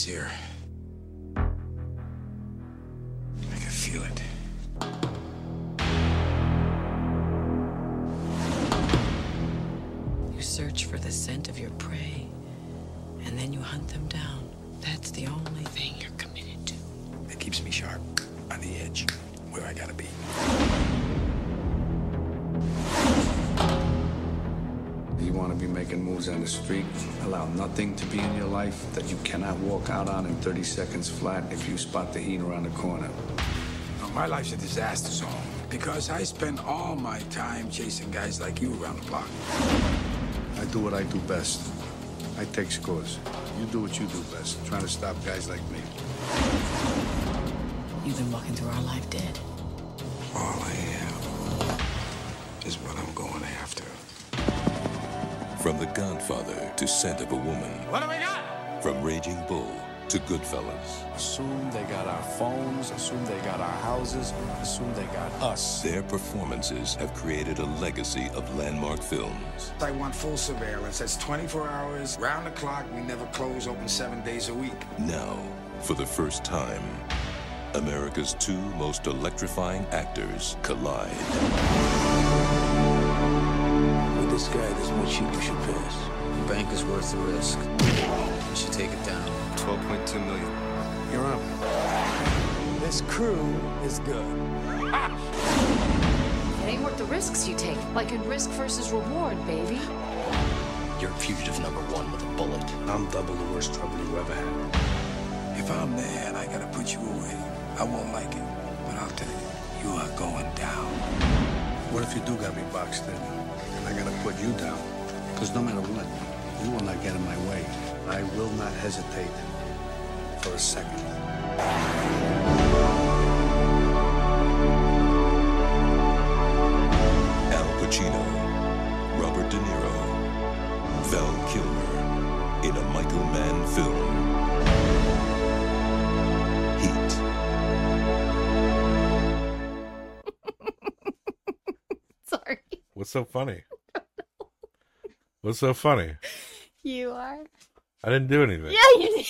He's here. I can feel it. You search for the scent of your prey, and then you hunt them down. That's the only thing you're committed to. It keeps me sharp, on the edge, where I gotta be. You want to be making moves on the street? Allow nothing to be in your life that you cannot walk out on in 30 seconds flat if you spot the heat around the corner. Now, my life's a disaster zone because I spend all my time chasing guys like you around the block. I do what I do best. I take scores. You do what you do best, trying to stop guys like me. You've been walking through our life dead. From The Godfather to Scent of a Woman. What do we got? From Raging Bull to Goodfellas. Assume they got our phones, assume they got our houses, assume they got us. Their performances have created a legacy of landmark films. I want full surveillance. That's 24 hours, round the clock. We never close, open seven days a week. Now, for the first time, America's two most electrifying actors collide. With this guy, there's much sheep you should pass. The bank is worth the risk. You should take it down. 12.2 million. You're up. This crew is good. It ain't worth the risks you take. Like in risk versus reward, baby. You're fugitive number one with a bullet. I'm double the worst trouble you ever had. If I'm there and I gotta put you away, I won't like it. But I'll tell you, you are going down. What if you do got me boxed in? And I gotta put you down? Because no matter what, you will not get in my way. I will not hesitate for a second. Al Pacino, Robert De Niro, Val Kilmer in a Michael Mann film. Heat. Sorry. What's so funny? What's so funny? You are. I didn't do anything. Yeah, you did.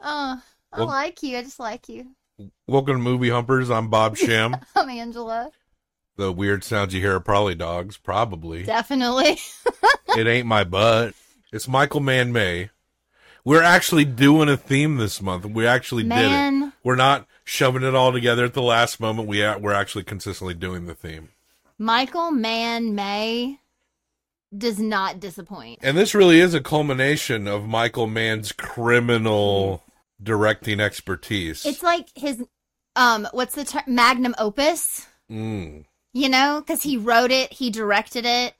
oh, I Well- like you. I just like you. Welcome to Movie Humpers. I'm Bob Sham. I'm Angela. the weird sounds you hear are probably dogs. Probably. Definitely. it ain't my butt. It's Michael Mann May. We're actually doing a theme this month. We actually did it. We're not shoving it all together at the last moment. We are, we're actually consistently doing the theme. Michael Mann May does not disappoint. And this really is a culmination of Michael Mann's criminal directing expertise. It's like his um what's the term magnum opus, Mm. you know, cuz he wrote it, he directed it.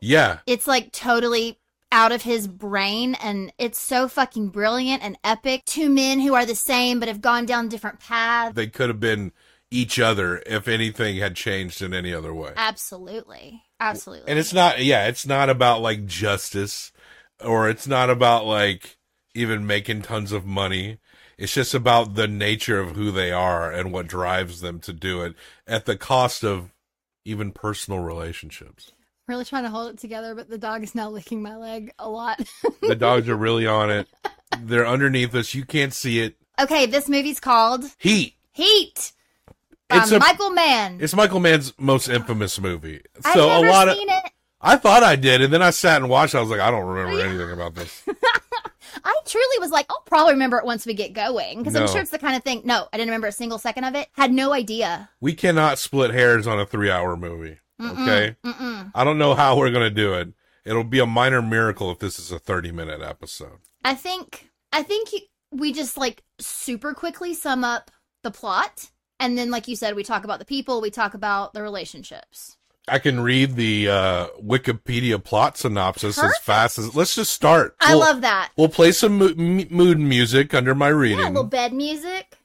Yeah. It's like totally out of his brain and it's so fucking brilliant and epic. Two men who are the same but have gone down different paths. They could have been each other if anything had changed in any other way. Absolutely. Absolutely. And it's not, yeah, it's not about like justice or it's not about like even making tons of money. It's just about the nature of who they are and what drives them to do it at the cost of even personal relationships. really trying to hold it together, but the dog is now licking my leg a lot. The dogs are really on it. They're underneath us. You can't see it. okay, this movie's called Heat. Heat. It's Um, a- Michael Mann. It's Michael Mann's most infamous movie. So a lot of seen it. I thought I did, and then I sat and watched. I was like, I don't remember anything about this. I truly was like, I'll probably remember it once we get going because No. I'm sure it's the kind of thing. No, I didn't remember a single second of it. Had no idea. We cannot split hairs on a three-hour movie. Mm-mm, Okay, mm-mm. I don't know how we're gonna do it. It'll be a minor miracle if this is a thirty-minute episode. I think I think you- we just like super quickly sum up the plot, and then, like you said, we talk about the people, we talk about the relationships. I can read the uh, Wikipedia plot synopsis as fast as. Let's just start. I We'll- love that. We'll play some mo- m- mood music under my reading. Yeah, a little bed music.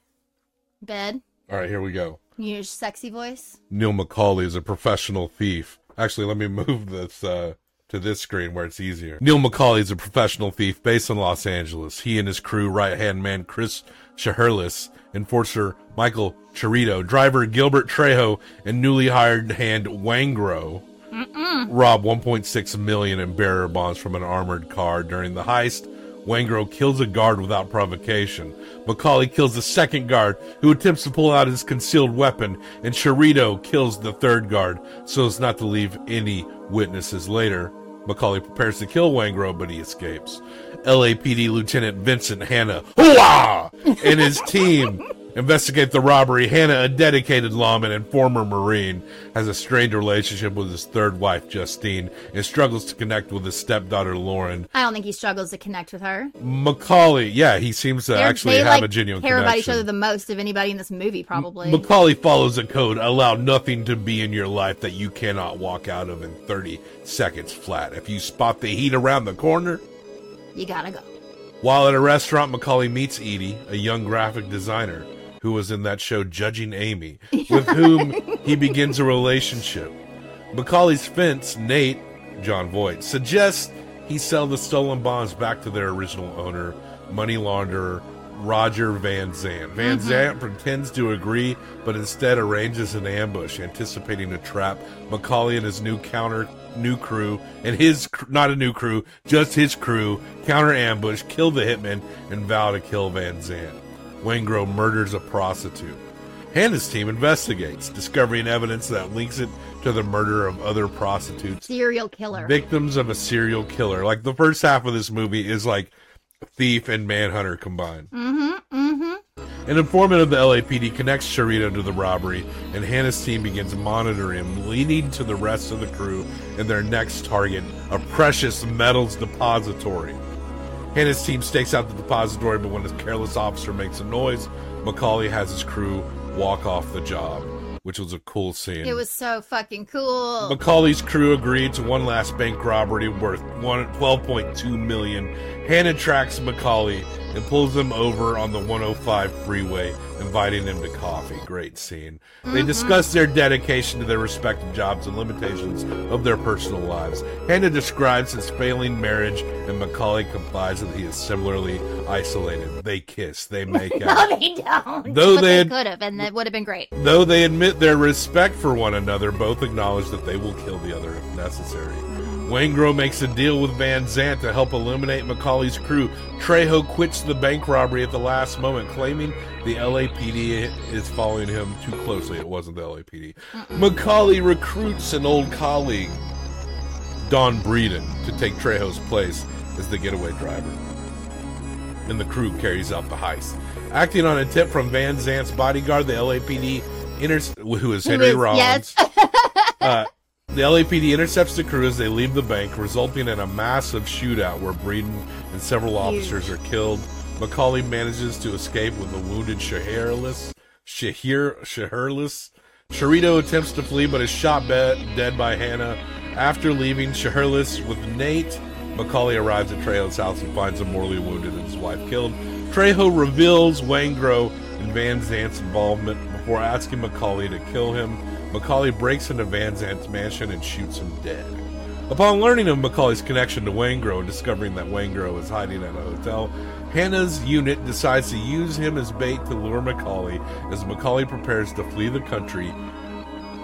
Bed. All right, here we go. You use sexy voice. Neil McCauley is a professional thief. Actually, let me move this uh, to this screen where it's easier. Neil McCauley is a professional thief based in Los Angeles. He and his crew, right hand man Chris Shiherlis, enforcer Michael Cheritto, driver Gilbert Trejo, and newly hired hand Waingro rob 1.6 million in bearer bonds from an armored car. During the heist, Waingro kills a guard without provocation. McCauley kills the second guard, who attempts to pull out his concealed weapon, and Cheritto kills the third guard so as not to leave any witnesses later. McCauley prepares to kill Waingro, but he escapes. LAPD Lieutenant Vincent Hanna hooah! and his team investigate the robbery. Hanna, a dedicated lawman and former Marine, has a strained relationship with his third wife, Justine, and struggles to connect with his stepdaughter, Lauren. I don't think he struggles to connect with her. McCauley, yeah, he seems to They're- actually they have like a genuine care about each other the most of anybody in this movie, probably. McCauley follows a code allow nothing to be in your life that you cannot walk out of in 30 seconds flat. If you spot the heat around the corner, you gotta go. while at a restaurant, McCauley meets Edie, a young graphic designer who was in that show Judging Amy, with whom he begins a relationship. McCauley's fence, Nate, Jon Voight, suggests he sell the stolen bonds back to their original owner, money launderer Roger Van Zant. Van mm-hmm. Zant pretends to agree, but instead arranges an ambush, anticipating a trap. McCauley and his new counter new crew and his not a new crew, just his crew counter ambush, kill the hitman, and vow to kill Van Zant. Waingro murders a prostitute. Hanna's team investigates, discovering evidence that links it to the murder of other prostitutes Serial killer. victims of a serial killer. Like the first half of this movie is like thief and manhunter combined. mm-hmm, mm-hmm. An informant of the LAPD connects Cheritto to the robbery, and Hanna's team begins monitoring him, leading to the rest of the crew and their next target, a precious metals depository. Hanna's team stakes out the depository, but when a careless officer makes a noise, McCauley has his crew walk off the job, which was a cool scene. It was so fucking cool. McCauley's crew agreed to one last bank robbery worth one, 12.2 million. Hanna tracks McCauley and pulls him over on the 105 freeway, inviting him to coffee. Great scene. They discuss their dedication to their respective jobs and limitations of their personal lives. Hanna describes his failing marriage, and McCauley complies that he is similarly isolated. They kiss, they make out. no, they don't. Though but they they could have, and that would have been great. Though they admit their respect for one another, both acknowledge that they will kill the other if necessary. Waingro makes a deal with Van Zant to help eliminate McCauley's crew. Trejo quits the bank robbery at the last moment, claiming the LAPD is following him too closely. It wasn't the LAPD. McCauley recruits an old colleague, Don Breedan, to take Trejo's place as the getaway driver and the crew carries out the heist. Acting on a tip from Van Zant's bodyguard, the LAPD inter- who is Henry Rollins. yes. uh, the LAPD intercepts the crew as they leave the bank, resulting in a massive shootout where Breedan and several officers are killed. McCauley manages to escape with a wounded Shiherlis. Shahir Shiherlis. Cheritto attempts to flee but is shot be- dead by Hanna. After leaving Shiherlis with Nate, McCauley arrives at Trejo's house and finds him mortally wounded and his wife killed. Trejo reveals Waingro and Van Zant's involvement before asking McCauley to kill him. McCauley breaks into Van Zant's mansion and shoots him dead. Upon learning of McCauley's connection to Waingro and discovering that Waingro is hiding at a hotel, Hanna's unit decides to use him as bait to lure McCauley as McCauley prepares to flee the country.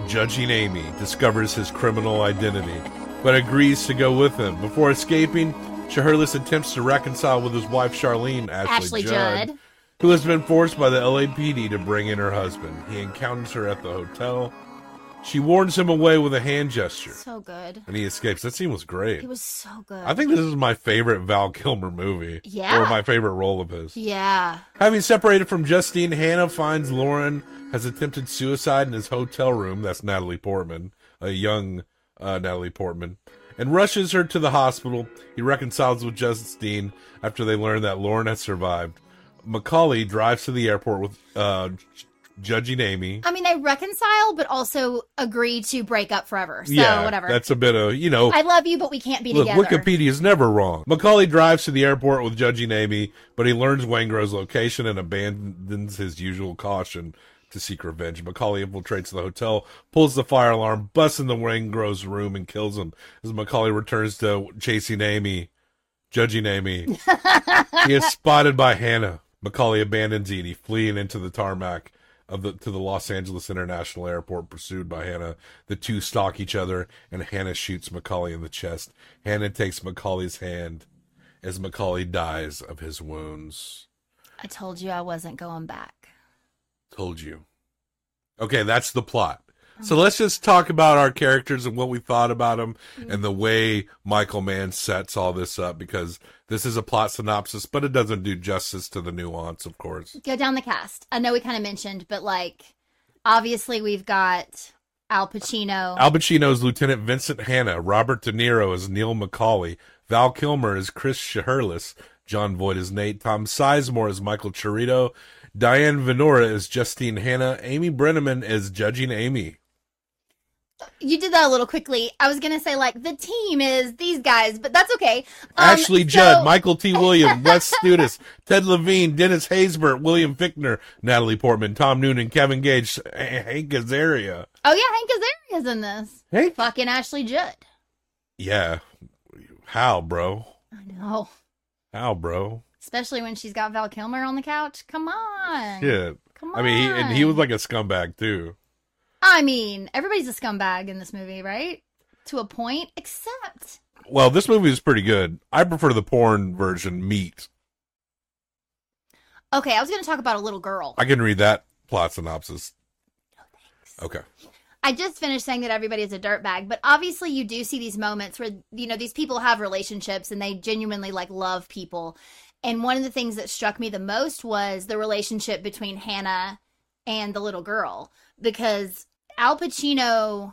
Judging Amy discovers his criminal identity, but agrees to go with him. Before escaping, Shiherlis attempts to reconcile with his wife Charlene, Ashley, Ashley Judd, Judd. who has been forced by the LAPD to bring in her husband. He encounters her at the hotel. She warns him away with a hand gesture, So good. and he escapes. That scene was great. It was so good. I think this is my favorite Val Kilmer movie. Yeah. Or my favorite role of his. Yeah. Having separated from Justine, Hanna finds Lauren has attempted suicide in his hotel room. That's Natalie Portman, a young uh, Natalie Portman, and rushes her to the hospital. He reconciles with Justine after they learn that Lauren has survived. McCauley drives to the airport with uh, judging Amy. I mean, they reconcile, but also agree to break up forever. So yeah, whatever. That's a bit of you know. I love you, but we can't be Look, together. is never wrong. McCauley drives to the airport with Judging Amy, but he learns Waingro's location and abandons his usual caution to seek revenge. McCauley infiltrates the hotel, pulls the fire alarm, busts into Waingro's room, and kills him. As McCauley returns to chasing Amy, Judging Amy, he is spotted by Hanna. McCauley abandons Edie, fleeing into the tarmac of the to the Los Angeles International Airport, pursued by Hanna. The two stalk each other, and Hanna shoots McCauley in the chest. Hanna takes McCauley's hand as McCauley dies of his wounds. I told you I wasn't going back. Told you. Okay, that's the plot. So let's just talk about our characters and what we thought about them mm-hmm. and the way Michael Mann sets all this up because this is a plot synopsis, but it doesn't do justice to the nuance, of course. Go down the cast. I know we kind of mentioned, but like, obviously we've got Al Pacino. Al Pacino is Lieutenant Vincent Hanna. Robert De Niro is Neil McCauley. Val Kilmer is Chris Shiherlis. Jon Voight is Nate. Tom Sizemore is Michael Cheritto. Diane Venora is Justine Hanna. Amy Brenneman is Judging Amy. You did that a little quickly. I was gonna say like the team is these guys, but that's okay. Um, Ashley so- Judd, Michael T. Williams, Wes Studis, Ted Levine, Dennis Haysbert, William Fichtner, Natalie Portman, Tom Noonan, Kevin Gage, Hank Azaria. Oh yeah, Hank Azaria's in this. Hey, Fucking Ashley Judd. yeah. How, bro? I know. How, bro? Especially when she's got Val Kilmer on the couch. Come on. Shit. Come on. I mean, he, and he was like a scumbag too. I mean, everybody's a scumbag in this movie, right? To a point, except Well, this movie is pretty good. I prefer the porn version, Meat. okay. I was going to talk about a little girl. I can read that plot synopsis. No thanks. Okay. I just finished saying that everybody is a dirtbag, but obviously you do see these moments where you know these people have relationships and they genuinely like love people. And one of the things that struck me the most was the relationship between Hanna and the little girl because Al Pacino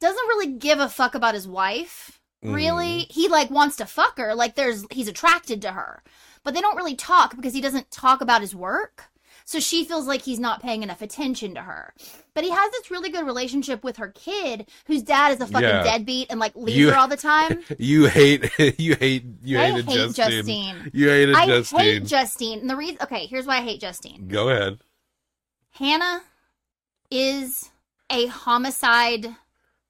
doesn't really give a fuck about his wife. Really? Mm-hmm. He like wants to fuck her, like there's he's attracted to her. But they don't really talk because he doesn't talk about his work. So she feels like he's not paying enough attention to her. But he has this really good relationship with her kid, whose dad is a fucking Yeah. deadbeat and like leaves You- her all the time. You hate you hate you I hated hate Justine. Justine. You hated I Justine. hate Justine. And the reason okay, here's why I hate Justine. Go ahead. Hanna is a homicide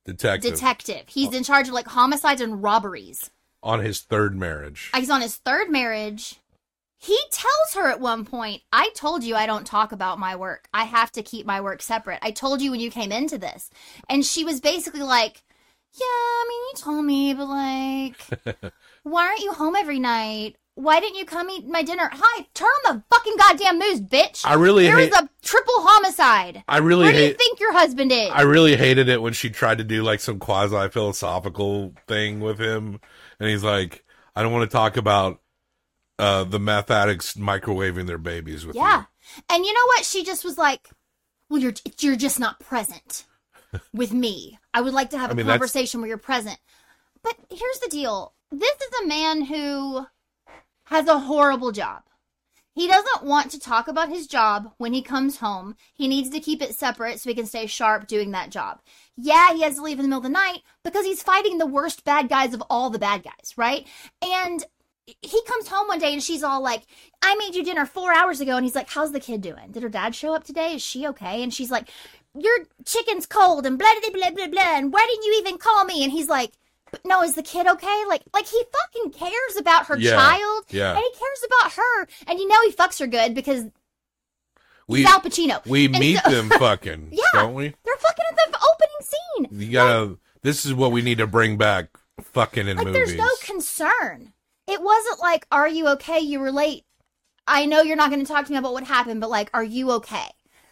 Detective. detective. He's uh, in charge of like homicides and robberies. on his third marriage. Uh, he's on his third marriage. He tells her at one point, I told you I don't talk about my work. I have to keep my work separate. I told you when you came into this. And she was basically like, Yeah, I mean, you told me, but like, why aren't you home every night? Why didn't you come eat my dinner? Hi, turn on the fucking goddamn news, bitch. I really There hate- is a triple homicide. I really Where do you hate. think your husband is? I really hated it when she tried to do like some quasi philosophical thing with him, and he's like, "I don't want to talk about uh, the meth addicts microwaving their babies with Yeah. you." And you know what? She just was like, "Well, you're you're just not present with me. I would like to have a mean, that's- conversation where you're present." But here's the deal. This is a man who has a horrible job. He doesn't want to talk about his job when he comes home. He needs to keep it separate so he can stay sharp doing that job. Yeah, he has to leave in the middle of the night because he's fighting the worst bad guys of all the bad guys, right? And he comes home one day and she's all like, I made you dinner four hours ago. And he's like, How's the kid doing? Did her dad show up today? Is she okay? And she's like, Your chicken's cold and blah, blah, blah, blah, blah. And why didn't you even call me? And he's like, but no, is the kid okay? Like, like he fucking cares about her Yeah, child, yeah. and he cares about her, and you know he fucks her good because We he's Al Pacino. we And meet so- them fucking, Yeah. don't we? They're fucking at the opening scene. You gotta. This is what we need to bring back, fucking in like movies. there's no concern. It wasn't like, "Are you okay? You were late. I know you're not going to talk to me about what happened, but like, are you okay?"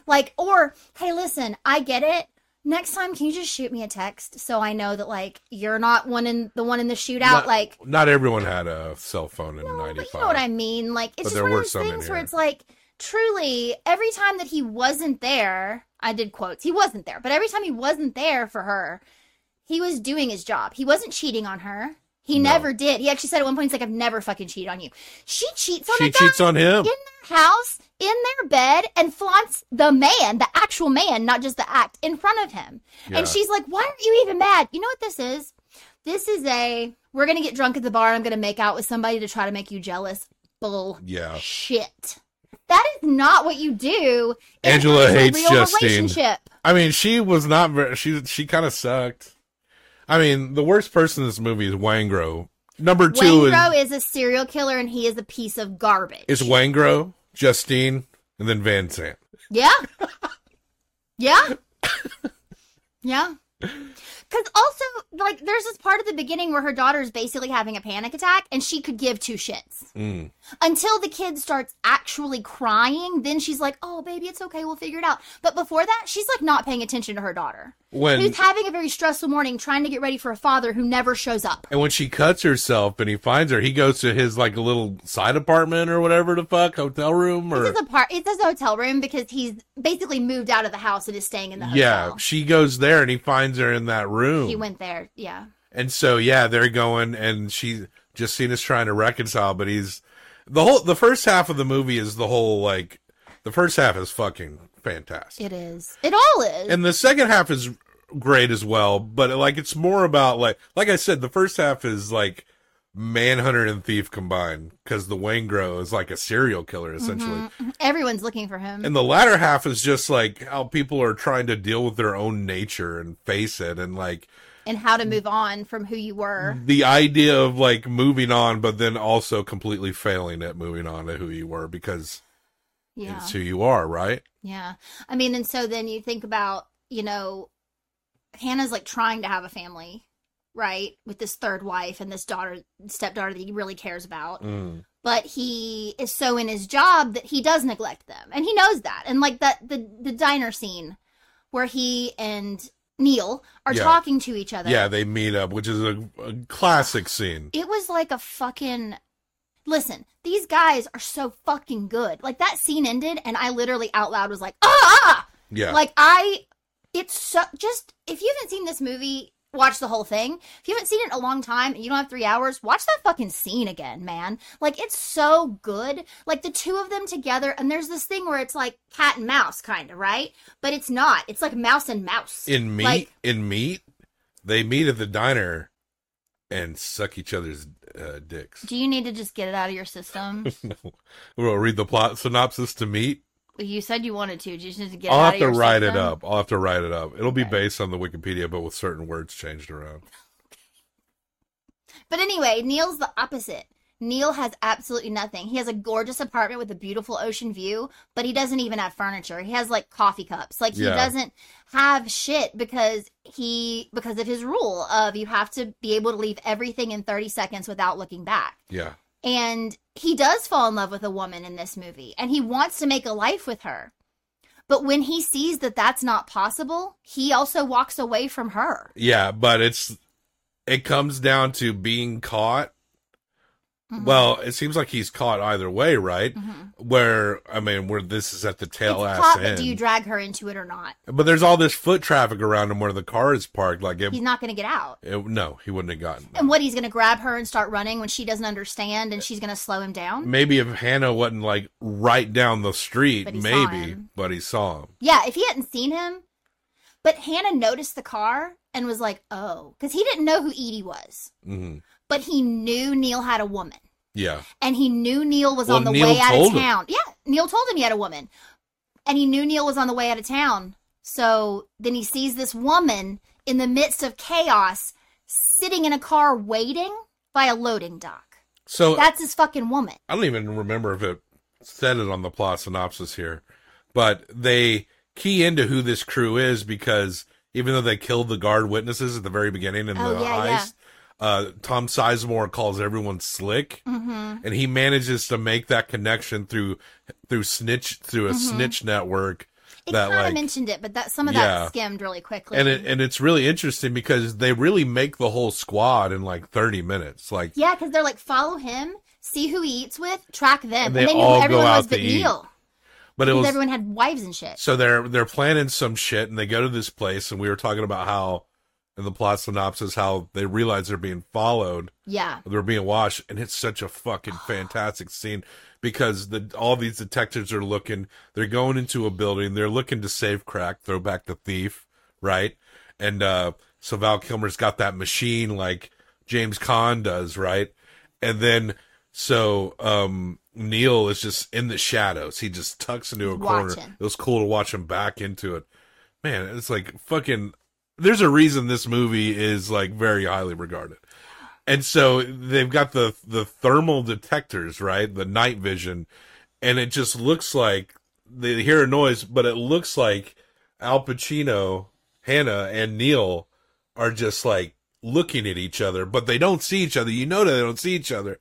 Like, or, "Hey, listen, I get it. Next time, can you just shoot me a text so I know that like you're not one in the one in the shootout? not, like, not everyone had a cell phone in no, '95. but you know what I mean. Like, it's But just one of those things where it's like, truly, every time that he wasn't there, I did quotes. He wasn't there, but every time he wasn't there for her, he was doing his job. He wasn't cheating on her. He No. never did. He actually said at one point, he's like, I've never fucking cheated on you. She cheats on She a guy cheats on him. House, in their bed, and flaunts the man, the actual man, not just the act, in front of him. Yeah. And she's like, Why aren't you even mad? You know what this is? This is a we're gonna get drunk at the bar and I'm gonna make out with somebody to try to make you jealous. Bull Yeah. shit. That is not what you do. Angela hates Justine. Relationship. I mean, she was not very. She she kind of sucked. I mean, the worst person in this movie is Waingro. Number two Waingro is is a serial killer and he is a piece of garbage. is Waingro, Justine, and then Van Zant. Yeah. Yeah. Yeah. Because also, like, there's this part of the beginning where her daughter is basically having a panic attack and she could give two shits. Mm. Until the kid starts actually crying, then she's like, oh, baby, it's okay. We'll figure it out. But before that, she's like not paying attention to her daughter. When Who's having a very stressful morning trying to get ready for a father who never shows up. and when she cuts herself and he finds her, he goes to his like a little side apartment or whatever the fuck hotel room or This is a part. It's a hotel room because he's basically moved out of the house and is staying in the hotel. yeah. She goes there and he finds her in that room. He went there. Yeah. And so yeah, they're going and she Justina's trying to reconcile, but he's the whole the first half of the movie is the whole like the first half is fucking fantastic. It is. It all is. And the second half is great as well, but like it's more about like like I said, the first half is like Manhunter and Thief combined because the Waingro is like a serial killer essentially. Mhm. Everyone's looking for him. And the latter half is just like how people are trying to deal with their own nature and face it and like and how to move on from who you were. the idea of like moving on, but then also completely failing at moving on to who you were because Yeah. it's who you are, right? Yeah. I mean, and so then you think about, you know, Hanna's like trying to have a family, right? With this third wife and this daughter, stepdaughter that he really cares about. Mm. But he is so in his job that he does neglect them. And he knows that. And like that, the, the diner scene where he and Neil are Yeah. talking to each other. Yeah, they meet up, which is a, a classic scene. It was like a fucking. Listen, these guys are so fucking good. Like that scene ended, and I literally out loud was like, ah! Yeah. Like I, it's so just if you haven't seen this movie, watch the whole thing. If you haven't seen it in a long time and you don't have three hours, watch that fucking scene again, man. Like it's so good. Like the two of them together, and there's this thing where it's like cat and mouse, kind of right, but it's not. It's like mouse and mouse. in meat Like, in meat they meet at the diner and suck each other's uh, dicks do you need to just get it out of your system? no. we'll read the plot synopsis to meet you said you wanted to. You just need to get. i'll have of to write it up i'll have to write it up it'll be based on the wikipedia but with certain words changed around But anyway, Neil's the opposite. Neil has absolutely nothing. He has a gorgeous apartment with a beautiful ocean view, but he doesn't even have furniture. He has like coffee cups. Like he Yeah. doesn't have shit because he because of his rule of you have to be able to leave everything in 30 seconds without looking back. yeah And he does fall in love with a woman in this movie and he wants to make a life with her. But when he sees that that's not possible, he also walks away from her. yeah but it's it comes down to being caught Mhm. well it seems like he's caught either way right Mhm. where i mean where this is at the tail it's ass caught, end do you drag her into it or not? but there's all this foot traffic around him where the car is parked like it, He's not going to get out. it- no he wouldn't have gotten And what he's going to grab her and start running when she doesn't understand and she's going to slow him down? maybe if Hanna wasn't like right down the street, But maybe, but he saw him. Yeah, if he hadn't seen him. But Hanna noticed the car and was like, oh, because he didn't know who Edie was. hmm But he knew Neil had a woman. Yeah, And he knew Neil was Well, on the Neil way out of told him. town. Yeah, Neil told him he had a woman. And he knew Neil was on the way out of town. So then he sees this woman in the midst of chaos sitting in a car waiting by a loading dock. so That's his fucking woman. I don't even remember if it said it on the plot synopsis here, but they key into who this crew is because even though they killed the guard witnesses at the very beginning in Oh, the yeah, yeah. Uh, Tom Sizemore calls everyone slick, Mm-hmm. and he manages to make that connection through through snitch through a Mhm. snitch network. It that kind of like mentioned it, but that some of Yeah. that skimmed really quickly. and it and it's really interesting because they really make the whole squad in like 30 minutes like yeah, because they're like, follow him, see who he eats with, track them, And and, they they, knew all who go everyone out was to but eat. Neil. but it was everyone had wives and shit. so they're they're planning some shit and they go to this place and we were talking about how in the plot synopsis how they realize they're being followed. Yeah. they're being watched and it's such a fucking fantastic scene because the all these detectives are looking they're going into a building they're looking to save crack throw back the thief right? And uh so val kilmer's got that machine like james Caan does right? And then so um neil is just in the shadows. He just tucks into a corner. it was cool to watch him back into it. Man it's like fucking there's a reason this movie is like very highly regarded and so they've got the the thermal detectors right the night vision and it just looks like they hear a noise, but it looks like Al Pacino, Hannah, and Neil are just like looking at each other, but they don't see each other. You know that they don't see each other.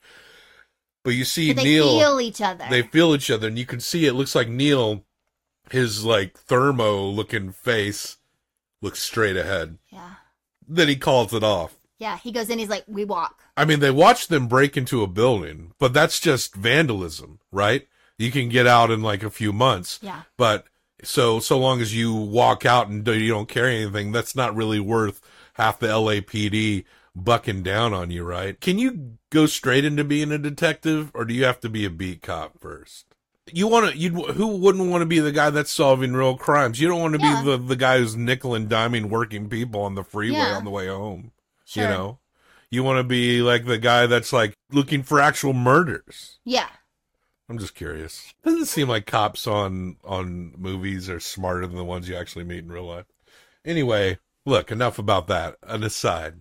But you see But they Neil feel each other. they feel each other and you can see it looks like Neil his like thermo looking face looks straight ahead. yeah. Then he calls it off. Yeah. He goes in, he's like, we walk. I mean, they watched them break into a building, but that's just vandalism, right? You can get out in like a few months. Yeah. But so so long as you walk out and do- you don't carry anything, that's not really worth half the LAPD bucking down on you, right? Can you go straight into being a detective, or do you have to be a beat cop first? You want to? You who wouldn't want to be the guy that's solving real crimes? You don't want to Yeah. be the the guy who's nickel and diming working people on the freeway Yeah. on the way home. Sure. You know, you want to be like the guy that's like looking for actual murders. Yeah. I'm just curious. Doesn't seem like cops on on movies are smarter than the ones you actually meet in real life. Anyway, look, enough about that. An aside.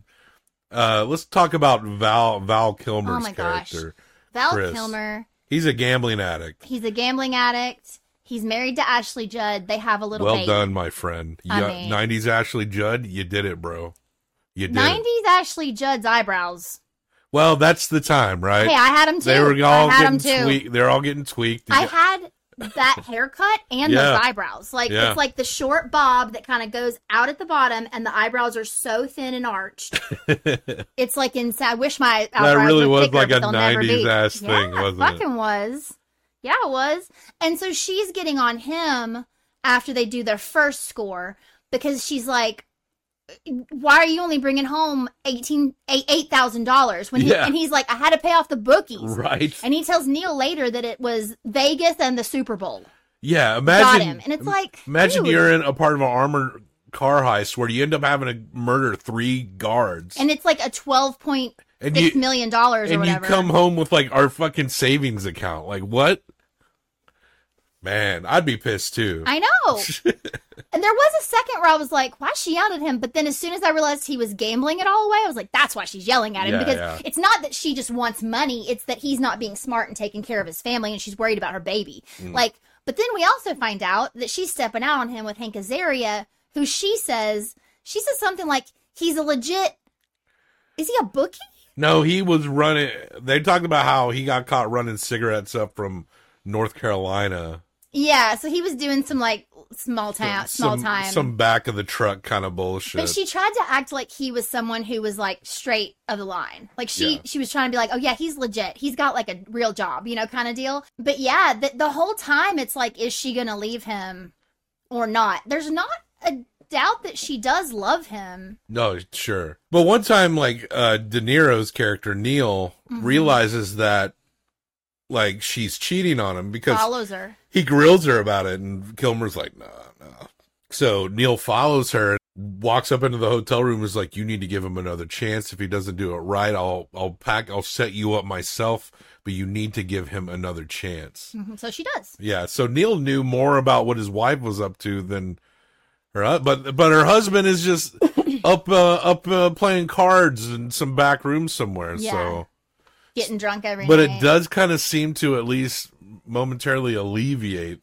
Uh, let's talk about Val Val Kilmer's Oh my gosh. character. Val Chris. Kilmer, He's a gambling addict. he's a gambling addict. He's married to Ashley Judd. They have a little Well baby. done, my friend. I Yeah, mean- 90s Ashley Judd, you did it, bro. You did it. 90s Ashley Judd's eyebrows. Well, that's the time, right? Hey, I had them too. they were all I had them getting too. tweaked. They're all getting tweaked. I had that haircut and Yeah. those eyebrows. Like Yeah. it's like the short bob that kind of goes out at the bottom, and the eyebrows are so thin and arched. it's like inside. I wish my eyebrows really were was thicker, like a they'll 90s ass thing, yeah, wasn't it? fucking was. Yeah, it was. And so she's getting on him after they do their first score because she's like. Why are you only bringing home eighteen eight thousand dollars when he, Yeah. and he's like I had to pay off the bookies right. and he tells Neil later that it was Vegas and the Super Bowl Yeah, got imagine him. And it's like, imagine dude. you're in a part of an armored car heist where you end up having to murder three guards, and it's like a twelve point And six you- million dollars or and you come home with like our fucking savings account. Like what? Man, I'd be pissed too. I know. and there was a second where I was like, why she yelling at him? But then as soon as I realized he was gambling it all away, I was like, that's why she's yelling at him. Yeah, because yeah. it's not that she just wants money, it's that he's not being smart and taking care of his family and she's worried about her baby. Mm. Like, but then we also find out that she's stepping out on him with Hank Azaria, who she says, she says something like, he's a legit, is he a bookie? No, he was running. They talked about how he got caught running cigarettes up from North Carolina. Yeah, so he was doing some like small town, small some, time. some back of the truck kind of bullshit. But she tried to act like he was someone who was like straight of the line. Like she Yeah. she was trying to be like, "Oh yeah, he's legit. He's got like a real job, you know, kind of deal." But yeah, the, the whole time it's like is she to leave him or not? There's not a doubt that she does love him. No, sure. But one time, like uh, De Niro's character Neil Mm-hmm. realizes that, like, she's cheating on him because Follows her. he grills her about it, and Kilmer's like, "No, no." So Neil follows her, and walks up into the hotel room, is like, "You need to give him another chance. If he doesn't do it right, I'll I'll pack, I'll set you up myself. But you need to give him another chance." Mhm, So she does. Yeah. So Neil knew more about what his wife was up to than her, but but her husband is just up uh, up uh, playing cards in some back room somewhere. Yeah. So, Getting drunk every but night. But it does kind of seem to at least momentarily alleviate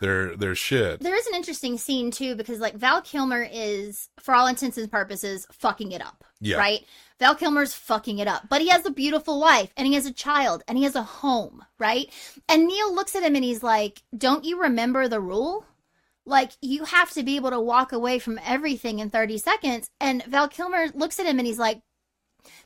their their shit. There is an interesting scene too because like Val Kilmer is, for all intents and purposes, fucking it up. Yeah. Right. Val Kilmer's fucking it up, but he has a beautiful wife and he has a child and he has a home. Right. And Neil looks at him and he's like, "Don't you remember the rule?" Like you have to be able to walk away from everything in 30 seconds. And Val Kilmer looks at him and he's like,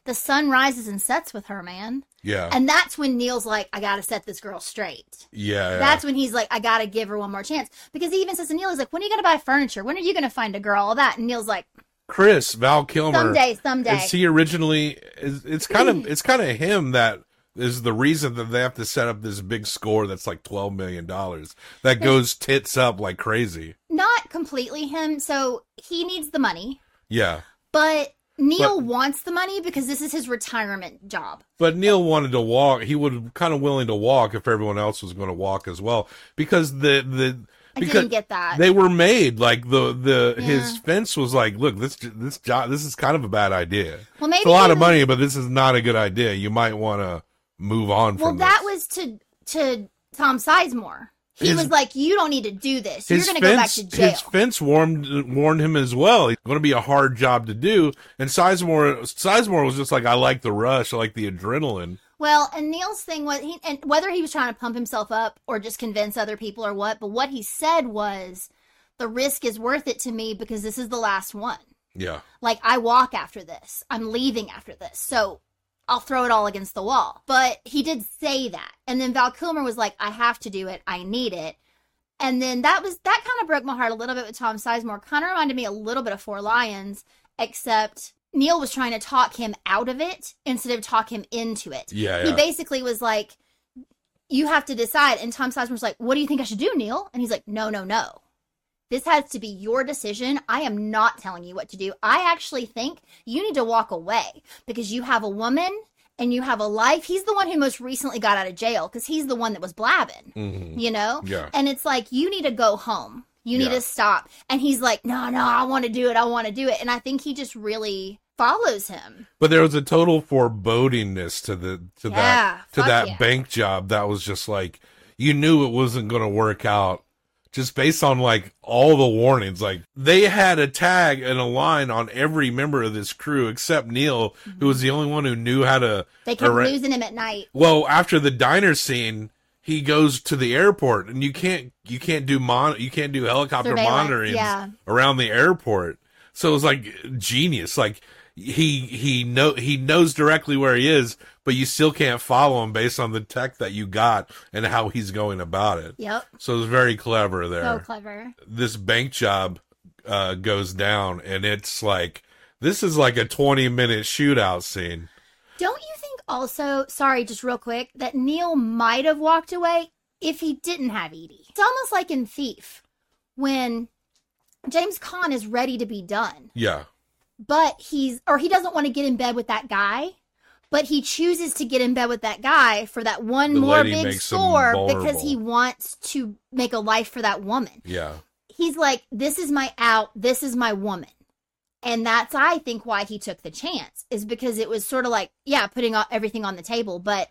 "The sun rises and sets with her, man." Yeah. And that's when Neil's like, "I got to set this girl straight." yeah. yeah. That's when he's like, I gotta give her one more chance. Because he even says to Neil, he's like, when are you gonna buy furniture? When are you gonna find a girl? All that. And Neil's like, Chris Val Kilmer. someday, someday. Is he originally? Is it's kind of it's kind of him that is the reason that they have to set up this big score that's like twelve million dollars that goes tits up like crazy. Not completely him. So he needs the money, Yeah. but Neil But- wants the money because this is his retirement job. But Neil wanted to walk. He would kind of willing to walk if everyone else was going to walk as well, because the the I didn't get that. they were made like the the his fence was like, look, this this job this is kind of a bad idea. well, maybe It's a lot of money, but this is not a good idea. You might want to move on Well, from that this. was to to Tom Sizemore. He His- was like, "You don't need to do this. You're going to go back to jail." his fence warned warned him as well. It's going to be a hard job to do. And Sizemore, Sizemore was just like, I like the rush, I like the adrenaline. Well, and Neil's thing was, he, and whether he was trying to pump himself up or just convince other people or what, but what he said was, the risk is worth it to me because this is the last one. Yeah, Like, I walk after this. I'm leaving after this. So I'll throw it all against the wall. But he did say that. And then Val Kilmer was like, I have to do it. I need it. And then that was, that kind of broke my heart a little bit with Tom Sizemore. Kind of reminded me a little bit of Four Lions, except Neil was trying to talk him out of it instead of talk him into it. Yeah, He yeah. basically was like, you have to decide. And Tom Sizemore was like, what do you think I should do, Neil? And he's like, no, no, no. This has to be your decision. I am not telling you what to do. I actually think you need to walk away because you have a woman and you have a life. He's the one who most recently got out of jail because he's the one that was blabbing, Mhm. you know? Yeah. And it's like, you need to go home. You need Yeah. to stop. And he's like, no, no, I want to do it. I want to do it. And I think he just really follows him. but there was a total forebodingness to the to Yeah, that to that yeah. bank job that was just like you knew it wasn't going to work out just based on like all the warnings like they had a tag and a line on every member of this crew except Neil who was the only one who knew how to Mm-hmm. They kept arra- losing him at night. Well, after the diner scene, he goes to the airport, and you can't you can't do mon you can't do helicopter monitoring yeah. around the airport. So it was like genius. Like he he know he knows directly where he is, but you still can't follow him based on the tech that you got and how he's going about it. Yep. So it's very clever there So clever. this bank job uh, goes down, and it's like this is like a twenty minute shootout scene. Don't you think also, sorry, just real quick, that Neil might have walked away if he didn't have Edie? It's almost like in Thief when James Caan is ready to be done, Yeah. But he's, or he doesn't want to get in bed with that guy. But he chooses to get in bed with that guy for that one The more big score because he wants to make a life for that woman. Yeah. He's like, this is my out, this is my woman. And that's, I think, why he took the chance, is because it was sort of like, yeah, putting everything on the table, but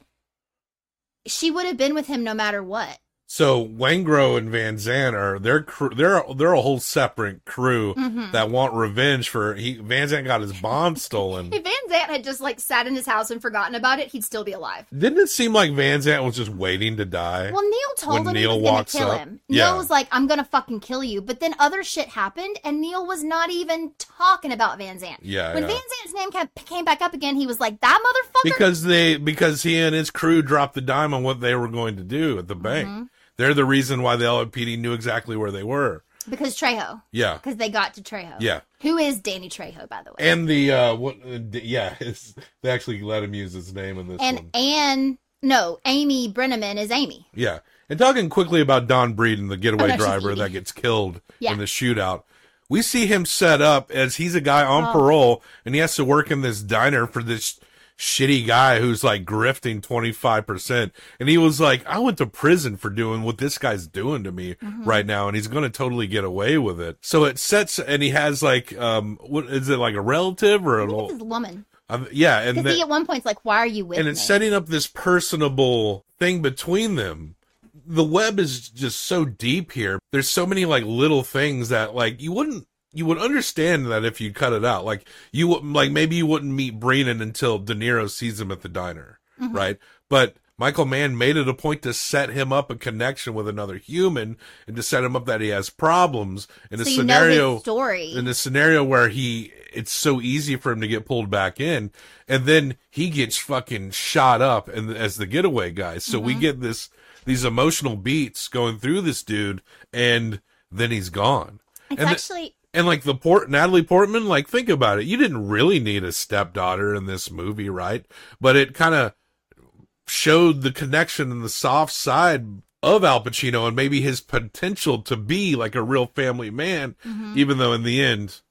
she would have been with him no matter what. So Waingro and Van Zant are they're they're they're a whole separate crew Mhm. that want revenge for he Van Zant got his bond stolen. If Van Zant had just like sat in his house and forgotten about it, he'd still be alive. Didn't it seem like Van Zant was just waiting to die? Well, Neil told him Neil he was gonna kill up. him. Yeah. Neil was like, I'm going to fucking kill you. But then other shit happened, and Neil was not even talking about Van Zant. Yeah, When yeah. Van Zant's name kept, came back up again, he was like, that motherfucker. because they because he and his crew dropped the dime on what they were going to do at the bank. Mhm. They're the reason why the LAPD knew exactly where they were. Because Trejo. Yeah. Because they got to Trejo. Yeah. Who is Danny Trejo, by the way? And the uh what uh, yeah, they actually let him use his name in this And one. Anne, no, Amy Brenneman is Amy. Yeah. And talking quickly about Don Breedan, the getaway Oh, driver that gets killed Yeah. in the shootout. We see him set up as he's a guy on Oh. parole and he has to work in this diner for this shitty guy who's like grifting 25%. And he was like, I went to prison for doing what this guy's doing to me Mhm. right now. And he's going to totally get away with it. So it sets, and he has like, um, what is it like a relative or I an think old, woman. um, yeah. And then, he at one point's like, why are you with and me? it's setting up this personable thing between them. The web is just so deep here. There's so many like little things that like you wouldn't you would understand that if you cut it out. Like you would like maybe you wouldn't meet Brennan until De Niro sees him at the diner, Mhm. right? But Michael Mann made it a point to set him up a connection with another human and to set him up that he has problems in a So know scenario story. in a scenario where he it's so easy for him to get pulled back in and then he gets fucking shot up and as the getaway guy so we Mhm. get this these emotional beats going through this dude and then he's gone It's and actually and like the port Natalie Portman, like think about it. You didn't really need a stepdaughter in this movie, right? But it kind of showed the connection and the soft side of Al Pacino and maybe his potential to be like a real family man, Mhm. even though in the end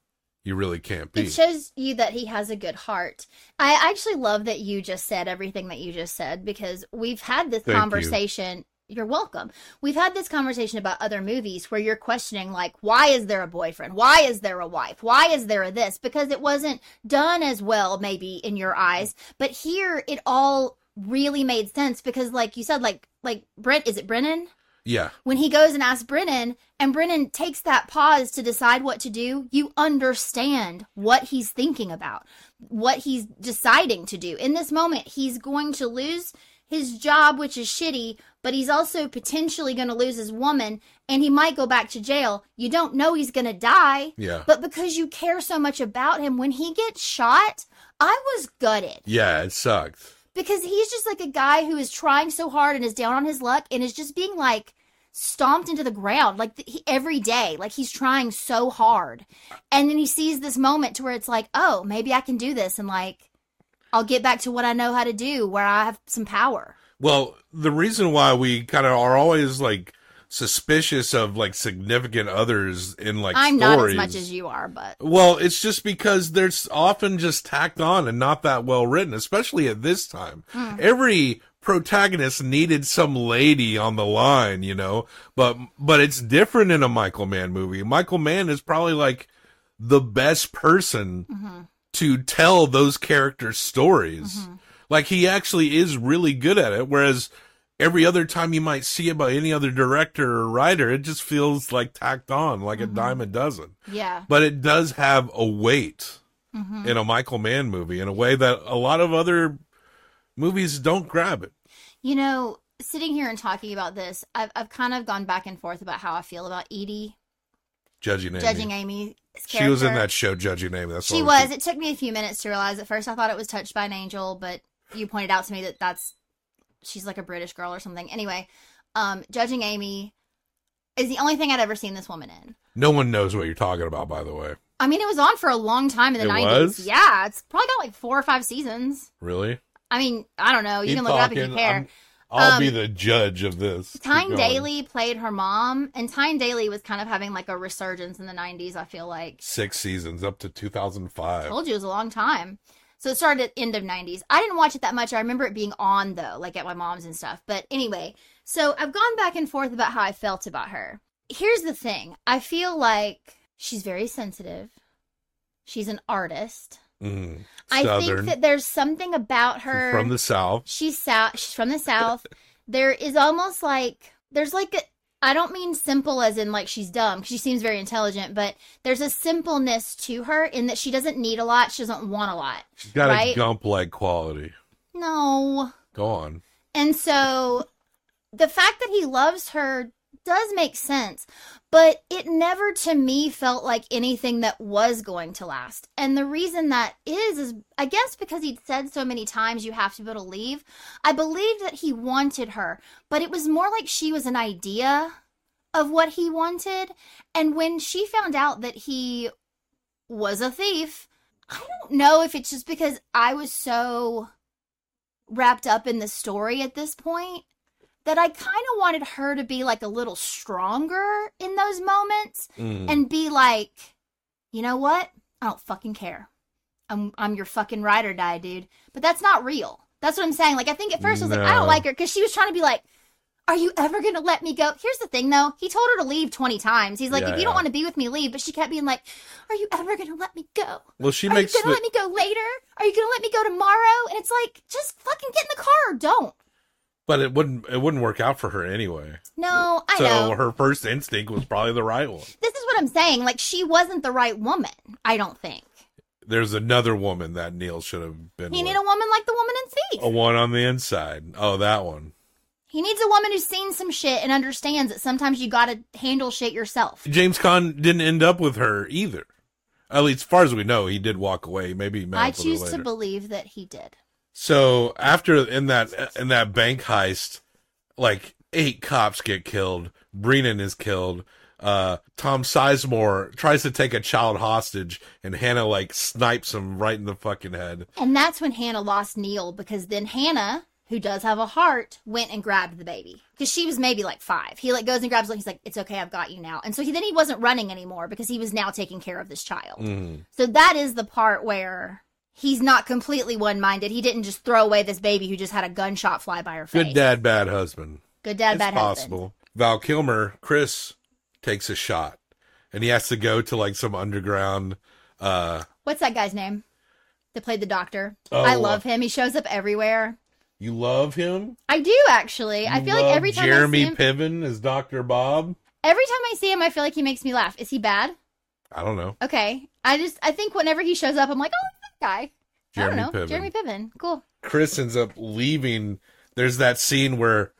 you really can't be. It shows you that he has a good heart. I actually love that you just said everything that you just said because we've had this Thank conversation. You. are welcome. We've had this conversation about other movies where you're questioning, like, why is there a boyfriend? Why is there a wife? Why is there a this? Because it wasn't done as well, maybe in your eyes. But here, it all really made sense because, like you said, like, like Brent, is it Brennan? Yeah. When he goes and asks Brennan, and Brennan takes that pause to decide what to do, you understand what he's thinking about, what he's deciding to do. In this moment, he's going to lose his job, which is shitty, but he's also potentially going to lose his woman and he might go back to jail. You don't know he's going to die. Yeah. But because you care so much about him, when he gets shot, I was gutted Yeah, it sucked. because he's just like a guy who is trying so hard and is down on his luck and is just being like stomped into the ground like he, every day like he's trying so hard and then he sees this moment to where it's like oh maybe i can do this and like i'll get back to what i know how to do where i have some power Well, the reason why we kind of are always like suspicious of like significant others in like i'm not as much as you are but Well, it's just because they're often just tacked on and not that well written, especially at this time. Hmm. Every protagonist needed some lady on the line, you know, but, but it's different in a Michael Mann movie. Michael Mann is probably like the best person Mm-hmm. To tell those characters' stories. Mm-hmm. Like he actually is really good at it. Whereas every other time you might see it by any other director or writer, it just feels like tacked on, like Mm-hmm. a dime a dozen yeah but it does have a weight Mm-hmm. in a Michael Mann movie in a way that a lot of other movies don't grab it. you know sitting here and talking about this i've, I've kind of gone back and forth about how i feel about Eady Judging Amy. judging amy she was in that show, Judging Amy. That's She was. It took me a few minutes to realize. At first, I thought it was touched by an angel, but you pointed out to me that that's she's like a British girl or something. Anyway, um, judging Amy is the only thing I'd ever seen this woman in. No one knows what you're talking about, by the way. I mean, it was on for a long time in the It nineties. was? Yeah, it's probably got like four or five seasons. Really? I mean, I don't know. You Keep can look it up if you care. I'm- I'll Um, be the judge of this. Tyne. Daly played her mom, and Tyne Daly was kind of having like a resurgence in the nineties. I feel like. Six seasons up to 2005. I told you it was a long time. So it started at end of 90s. I didn't watch it that much. I remember it being on though, like at my mom's and stuff. But anyway, so I've gone back and forth about how I felt about her. Here's the thing. I feel like she's very sensitive. She's an artist. Mm. I think that there's something about her from the South. she's south she's from the south there is almost like there's like a i don't mean simple as in like she's dumb. she seems very intelligent but there's a simpleness to her in that she doesn't need a lot she doesn't want a lot She's got right? a gump like quality. no Go on. and so the fact that he loves her does make sense, but it never to me felt like anything that was going to last. And the reason that is, is I guess because he'd said so many times you have to be able to leave. I believed that he wanted her, but it was more like she was an idea of what he wanted. And when she found out that he was a thief, I don't know if it's just because I was so wrapped up in the story at this point that I kind of wanted her to be like a little stronger in those moments Mm. and be like, you know what? I don't fucking care. I'm I'm your fucking ride or die, dude. But that's not real. That's what I'm saying. Like I think at first I was like, I don't like her because she was trying to be like, are you ever gonna let me go? Here's the thing though, he told her to leave 20 times. He's like, Yeah, if you don't want to be with me, leave. But she kept being like, are you ever gonna let me go? Well, she Are makes you gonna the, let me go later? Are you gonna let me go tomorrow? And it's like, just fucking get in the car or don't. But it wouldn't it wouldn't work out for her anyway. No, I know. so know. her first instinct was probably the right one. This is what I'm saying. Like she wasn't the right woman. I don't think There's another woman that Neil should have been. he need a woman like the woman in Thief. a one on the inside. Oh, that one. He needs a woman who's seen some shit and understands that sometimes you gotta handle shit yourself. James Caan didn't end up with her either. At least, as far as we know, he did walk away. Maybe he met I choose to believe that he did. So after in that in that bank heist, like eight cops get killed. Breedan is killed. Uh, Tom Sizemore tries to take a child hostage, and Hanna like snipes him right in the fucking head. And that's when Hanna lost Neil because then Hanna, who does have a heart, went and grabbed the baby because she was maybe like five. He like goes and grabs it. He's like, "It's okay, I've got you now." And so he then he wasn't running anymore because he was now taking care of this child. Mm. So that is the part where he's not completely one-minded. He didn't just throw away this baby who just had a gunshot fly by her face. Good dad, bad husband. Good dad, it's bad possible. husband. Val Kilmer, Chris takes a shot, and he has to go to like some underground. Uh, What's that guy's name? That played the doctor. Oh, I love him. He shows up everywhere. You love him. I do actually. I You feel like every time Jeremy I see him, Piven as Doctor Bob. every time I see him, I feel like he makes me laugh. Is he bad? I don't know. Okay. I just I think whenever he shows up, I'm like, oh, guy. Jeremy I don't know. Piven. Jeremy Piven. Cool. Chris ends up leaving. There's that scene where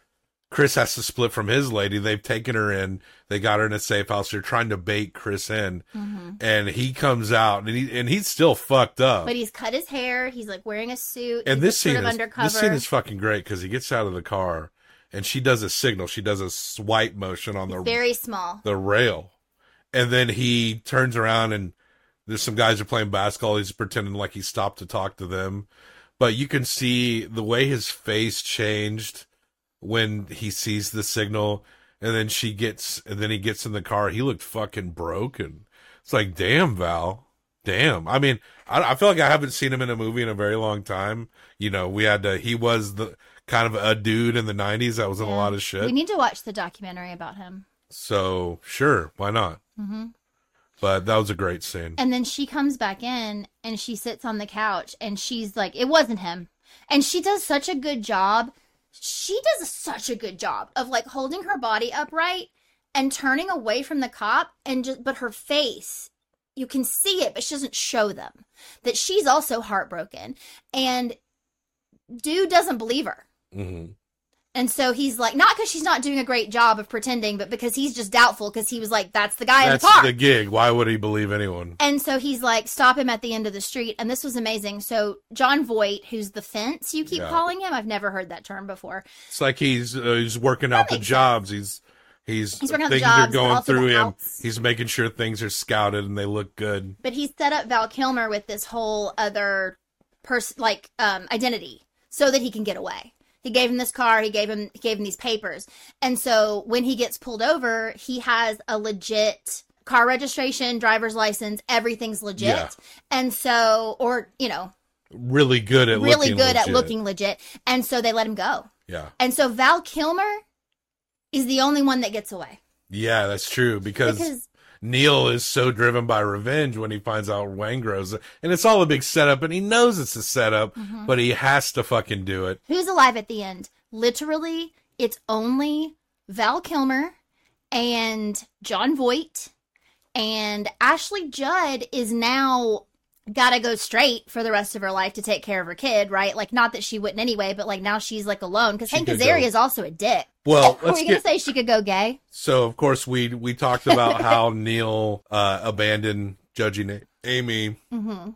Chris has to split from his lady. They've taken her in. They got her in a safe house. They're trying to bait Chris in, mm-hmm. and he comes out, and he and he's still fucked up. But he's cut his hair. He's like wearing a suit. and he's this scene sort of is undercover. this scene is fucking great because he gets out of the car, and she does a signal. She does a swipe motion on the very small. the rail, and then he turns around and there's some guys are playing basketball. He's pretending like he stopped to talk to them, but you can see the way his face changed when he sees the signal, and then she gets, and then he gets in the car. He looked fucking broken. It's like, damn, Val, damn. I mean, I, I feel like I haven't seen him in a movie in a very long time. You know, we had to. He was the kind of a dude in the '90s that was in a lot of shit. We need to watch the documentary about him. So sure, why not? hmm But that was a great scene. And then she comes back in and she sits on the couch and she's like, it wasn't him. And she does such a good job. She does such a good job of like holding her body upright and turning away from the cop and just, but her face, you can see it, but she doesn't show them that she's also heartbroken. And dude doesn't believe her. hmm And so he's like, not because she's not doing a great job of pretending, but because he's just doubtful because he was like, that's the guy That's in the car. the gig. Why would he believe anyone? And so he's like, stop him at the end of the street. And this was amazing. So Jon Voight, who's the fence, you keep Yeah. calling him. I've never heard that term before. It's like he's uh, he's working out the jobs. He's he's, He's working out the things jobs, are going through him. outs. He's making sure things are scouted and they look good. But he set up Val Kilmer with this whole other person, like um, identity, so that he can get away. He gave him this car. He gave him he gave him these papers. And so when he gets pulled over, he has a legit car registration, driver's license. Everything's legit. Yeah. And so, or you know, Really good at really looking good at legit. looking legit. And so they let him go. Yeah, And so Val Kilmer is the only one that gets away yeah, that's true because, because Neil is so driven by revenge when he finds out Waingro's, and it's all a big setup, and he knows it's a setup, Mm-hmm. but he has to fucking do it. who's alive at the end? Literally, it's only Val Kilmer and Jon Voight and Ashley Judd is now got to go straight for the rest of her life to take care of her kid, right? Like not that she wouldn't anyway, but like now she's like alone because Hank Azaria is also a dick. Well, Were you gonna say she could go gay? So of course we we talked about how Neil uh, abandoned judging Amy. Mm-hmm.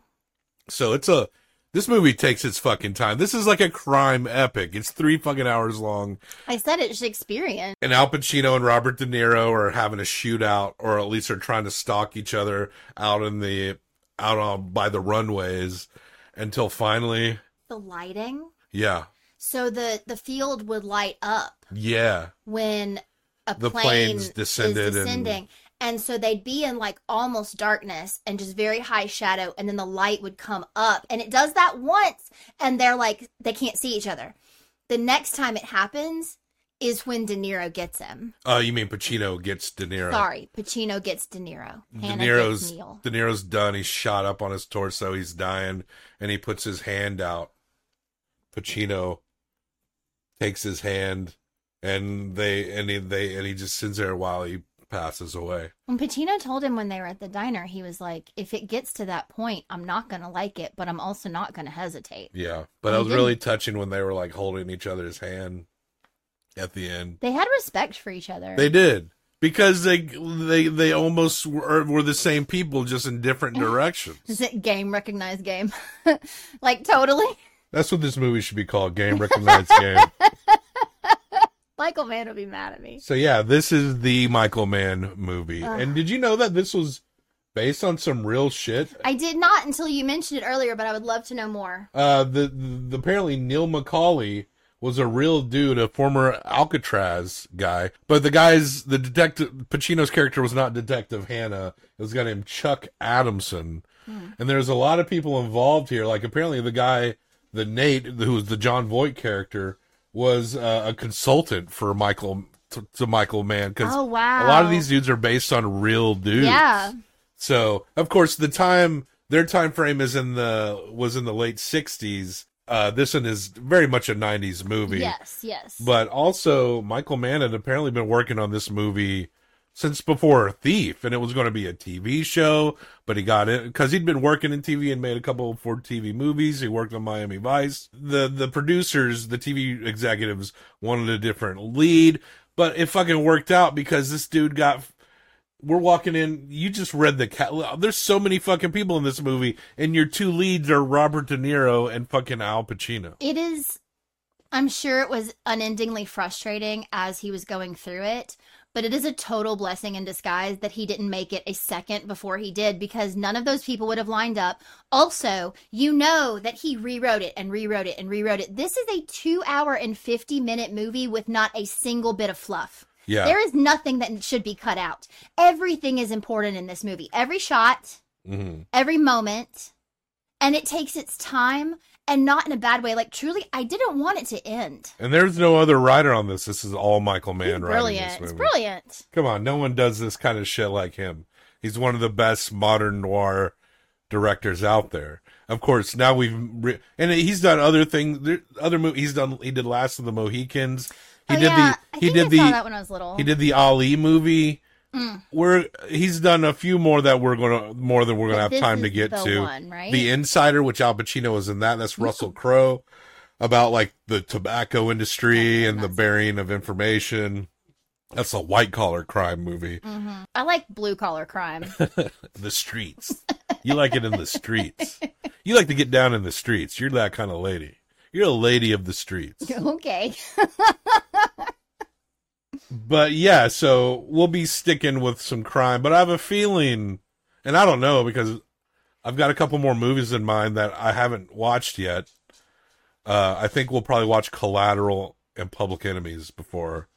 So it's a this movie takes its fucking time. This is like a crime epic. It's three fucking hours long, I said it's Shakespearean. and Al Pacino and Robert De Niro are having a shootout, or at least are trying to stalk each other out in the out on by the runways until finally, The lighting. yeah, So the the field would light up yeah, when a The plane planes is descended and- descending. And... so they'd be in like almost darkness and just very high shadow, and then the light would come up, and it does that once, and they're like they can't see each other. The next time it happens is when De Niro gets him. Oh, you mean Pacino gets De Niro? Sorry, Pacino gets De Niro. De Niro's. De Niro's done. He's shot up on his torso. He's dying, and he puts his hand out. Pacino takes his hand, and they and he they and he just sits there while he passes away. When Pacino told him when they were at the diner, he was like, "If it gets to that point, I'm not gonna like it, but I'm also not gonna hesitate." Yeah, but And it was really touching when they were like holding each other's hand at the end. They had respect for each other. They did because they they they almost were, were the same people, just in different directions. Is it game recognized game? like totally. That's what this movie should be called: Game Recognized Game. Michael Mann will be mad at me. So yeah, this is the Michael Mann movie. And did you know that this was based on some real shit? I did not until you mentioned it earlier, but I would love to know more. Uh, the, the apparently Neil McCauley was a real dude, a former Alcatraz guy. But the guy's the detective Pacino's character was not Detective Hanna. It was a guy named Chuck Adamson. And there's a lot of people involved here. Like apparently the guy, the Nate, who was the Jon Voight character, was uh, a consultant for Michael to, to Michael Mann because Oh wow. a lot of these dudes are based on real dudes. Yeah. So of course the time their time frame is in the was in the late sixties uh, this one is very much a '90s movie. Yes, yes. But also, Michael Mann had apparently been working on this movie since before Thief, and it was going to be a TV show. But he got it because he'd been working in TV and made a couple for TV movies. He worked on Miami Vice. The the producers, the TV executives wanted a different lead, but it fucking worked out because this dude got. We're walking in. You just read the cat. There's so many fucking people in this movie, and your two leads are Robert De Niro and fucking Al Pacino. It is. I'm sure it was unendingly frustrating as he was going through it, but it is a total blessing in disguise that he didn't make it a second before he did because none of those people would have lined up. Also, you know that he rewrote it and rewrote it and rewrote it. This is a two hour and 50 minute movie with not a single bit of fluff. Yeah. There is nothing that should be cut out. Everything is important in this movie. Every shot, hmm every moment, and it takes its time and not in a bad way. Like truly, I didn't want it to end. And there's no other writer on this. This is all Michael Mann He's writing brilliant. It's brilliant. Come on, no one does this kind of shit like him. He's one of the best modern noir directors out there. Of course, now we've re- and he's done other things. Other movies he's done. He did Last of the Mohicans. He oh, did yeah. the. I He think did I the. saw that when I was little. He did the Ali movie. Mm. We're he's done a few more that we're gonna more than we're gonna But have time to get the to. one, right? The Insider, which Al Pacino was in that. That's Russell Crowe about like the tobacco industry and the burying of information. That's a white collar crime movie. Mhm. I like blue collar crime. the streets. You like it in the streets. You like to get down in the streets. You're that kind of lady. You're a lady of the streets. okay. But yeah, so we'll be sticking with some crime. But I have a feeling, and I don't know because I've got a couple more movies in mind that I haven't watched yet. Uh, I think we'll probably watch Collateral and Public Enemies before.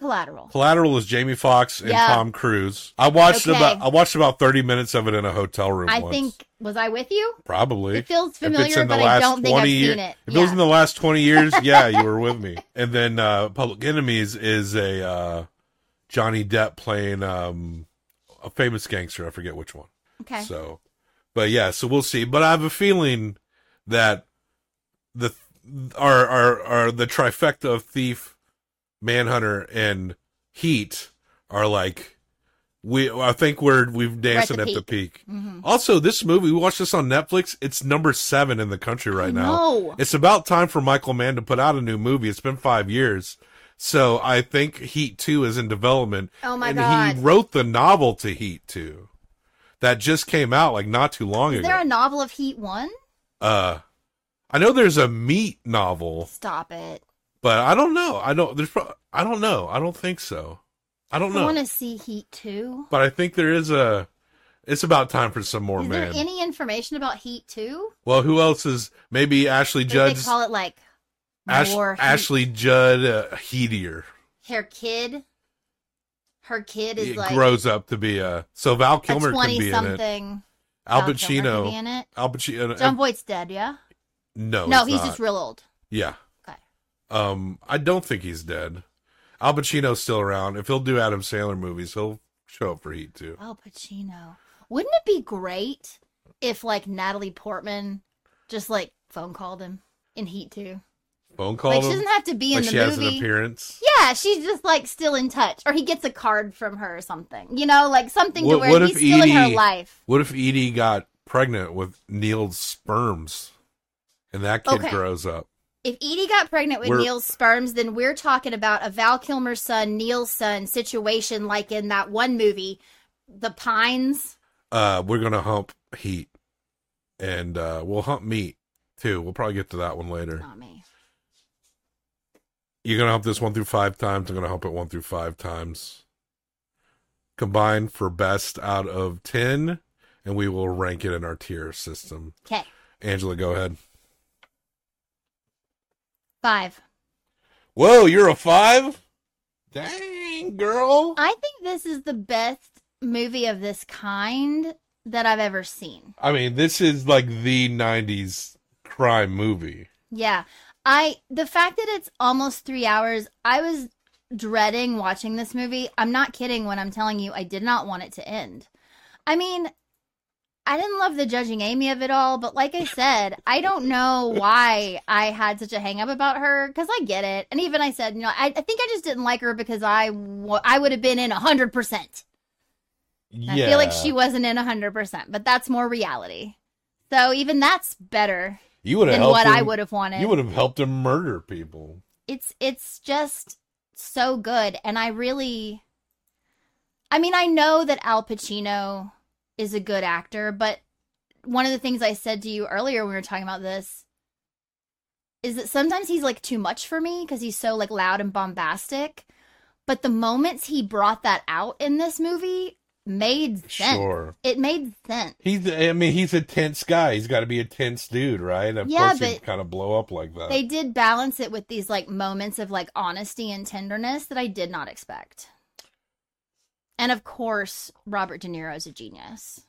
Collateral? Collateral is Jamie Foxx and Yeah. Tom Cruise. I watched Okay. about I watched about thirty minutes of it in a hotel room. I once. think was I with you? Probably. It feels familiar, but I don't think I've 20 year- seen it. If it was in the last 20 years, yeah, you were with me. And then uh, Public Enemies is a uh, Johnny Depp playing um, a famous gangster. I forget which one. Okay. So, but yeah, so we'll see. But I have a feeling that the our our, our the trifecta of Thief, Manhunter, and Heat are like we. I think we're we've dancing the at the peak. peak. Mhm. Also, this movie we watched this on Netflix. It's number seven in the country right now. It's about time for Michael Mann to put out a new movie. It's been five years. So I think Heat 2 is in development. Oh my and God. he wrote the novel to Heat 2 that just came out like not too long Is ago. Is there a novel of Heat One? uh I know there's a Meat novel, Stop it. But I don't know. I don't there's pro- I don't know. I don't think so. I don't I know. want to see Heat Two. But I think there is a it's about time for some more Is man. there any information about Heat Two? well, who else is maybe Ashley Judd they call it like Ash-? Ashley Judd uh, Heatier. Her kid. Her kid is It like grows up to be a so Val Kilmer can be in it. something. Al Pacino. could be in it. Al Pacino. Jon Voight's dead. Yeah. no, no, he's he's not. just real old. Yeah. Um, I don't think he's dead. Al Pacino's still around. If he'll do Adam Sandler movies, he'll show up for Heat too. Al Pacino. Wouldn't it be great if like Natalie Portman just like phone called him in Heat too? Phone call Like she doesn't have to be in the she has an movie. appearance. Yeah, she's just like still in touch, or he gets a card from her or something. You know, like something to What- where what he's still in her life. What if Eady got pregnant with Neil's sperms, and that kid Okay. grows up? If Eady got pregnant with We're- Neil's sperms, then we're talking about a Val Kilmer's son, Neil's son situation, like in that one movie, The Pines. Uh, we're gonna hump Heat, and uh, we'll hump Meat too. We'll probably get to that one later. Not me. You're gonna hump this one through five times. I'm gonna hump it one through five times. Combined for best out of ten, and we will rank it in our tier system. Okay, Angela, go ahead. Five. Whoa, you're a five? Dang, girl. I think this is the best movie of this kind that I've ever seen. I mean, this is like the '90s crime movie. Yeah. I the fact that it's almost 3 hours, I was dreading watching this movie. I'm not kidding when I'm telling you I did not want it to end. I mean, I didn't love the judging Amy of it all, but like I said, I don't know why I had such a hang up about her because I get it. And even I said, you know, I, I think I just didn't like her because I, w- I would have been in 100%. Yeah. I feel like she wasn't in 100%, but that's more reality. So even that's better You would have what I would have wanted. You would have helped him murder people. it's it's just so good and i really i mean i know that al pacino is a good actor but one of the things i said to you earlier when we were talking about this is that sometimes he's like too much for me because he's so like loud and bombastic but the moments he brought that out in this movie made sense Sure. it made sense He's, I mean, he's a tense guy. He's got to be a tense dude, right? Of Yeah, course, but kind of blow up like that. they did balance it with these like moments of like honesty and tenderness that I did not expect. And of course, Robert De Niro is a genius.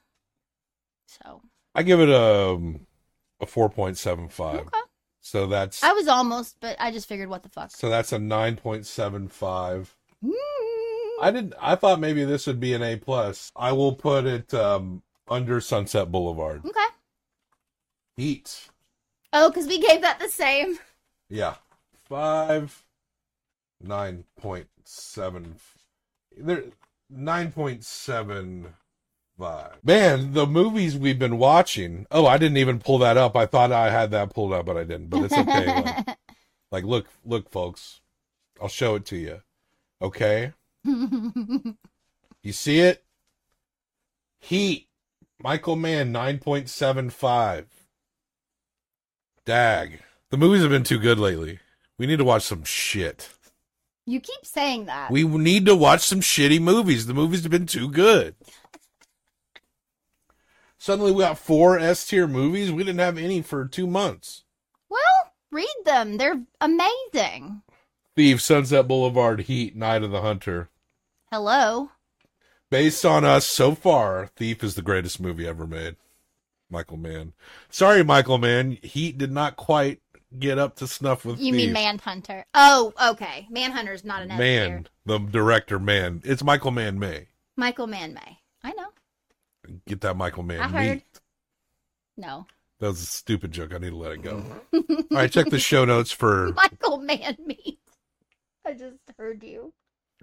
So I give it a a four point seven five. Okay. So that's I was almost, but I just figured, what the fuck? so that's a nine point seven five. Mm. I didn't. I thought maybe this would be an A plus. I will put it um, under Sunset Boulevard. Okay. Heat. Oh, because we gave that the same. Yeah. Five. Nine point seven. There. Nine point seven five. Man, the movies we've been watching. Oh, I didn't even pull that up. I thought I had that pulled up, but I didn't. But it's okay. like, like, look, look, folks. I'll show it to you. Okay. You see it? Heat. Michael Mann, 9.75. Dag. The movies have been too good lately. We need to watch some shit. You keep saying that. We need to watch some shitty movies. The movies have been too good. Suddenly we got four S tier movies. We didn't have any for two months. well, read them. They're amazing. Thief, Sunset Boulevard, Heat, Night of the Hunter. Hello. Based on us so far, Thief is the greatest movie ever made. Michael Mann. Sorry, Michael Mann. Heat did not quite get up to snuff with You Thief. mean Manhunter? Oh, okay. Manhunter's not an. Man, the director, man. It's Michael Mann May. Michael Mann May. I know. Get that Michael Mann I heard. meat. No. That was a stupid joke. I need to let it go. All right, check the show notes for Michael Mann meat. I just heard you.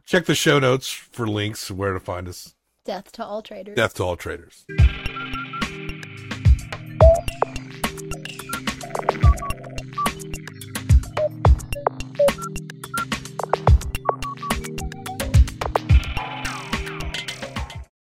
check the show notes for links where to find us. Death to all traders. Death to all traders.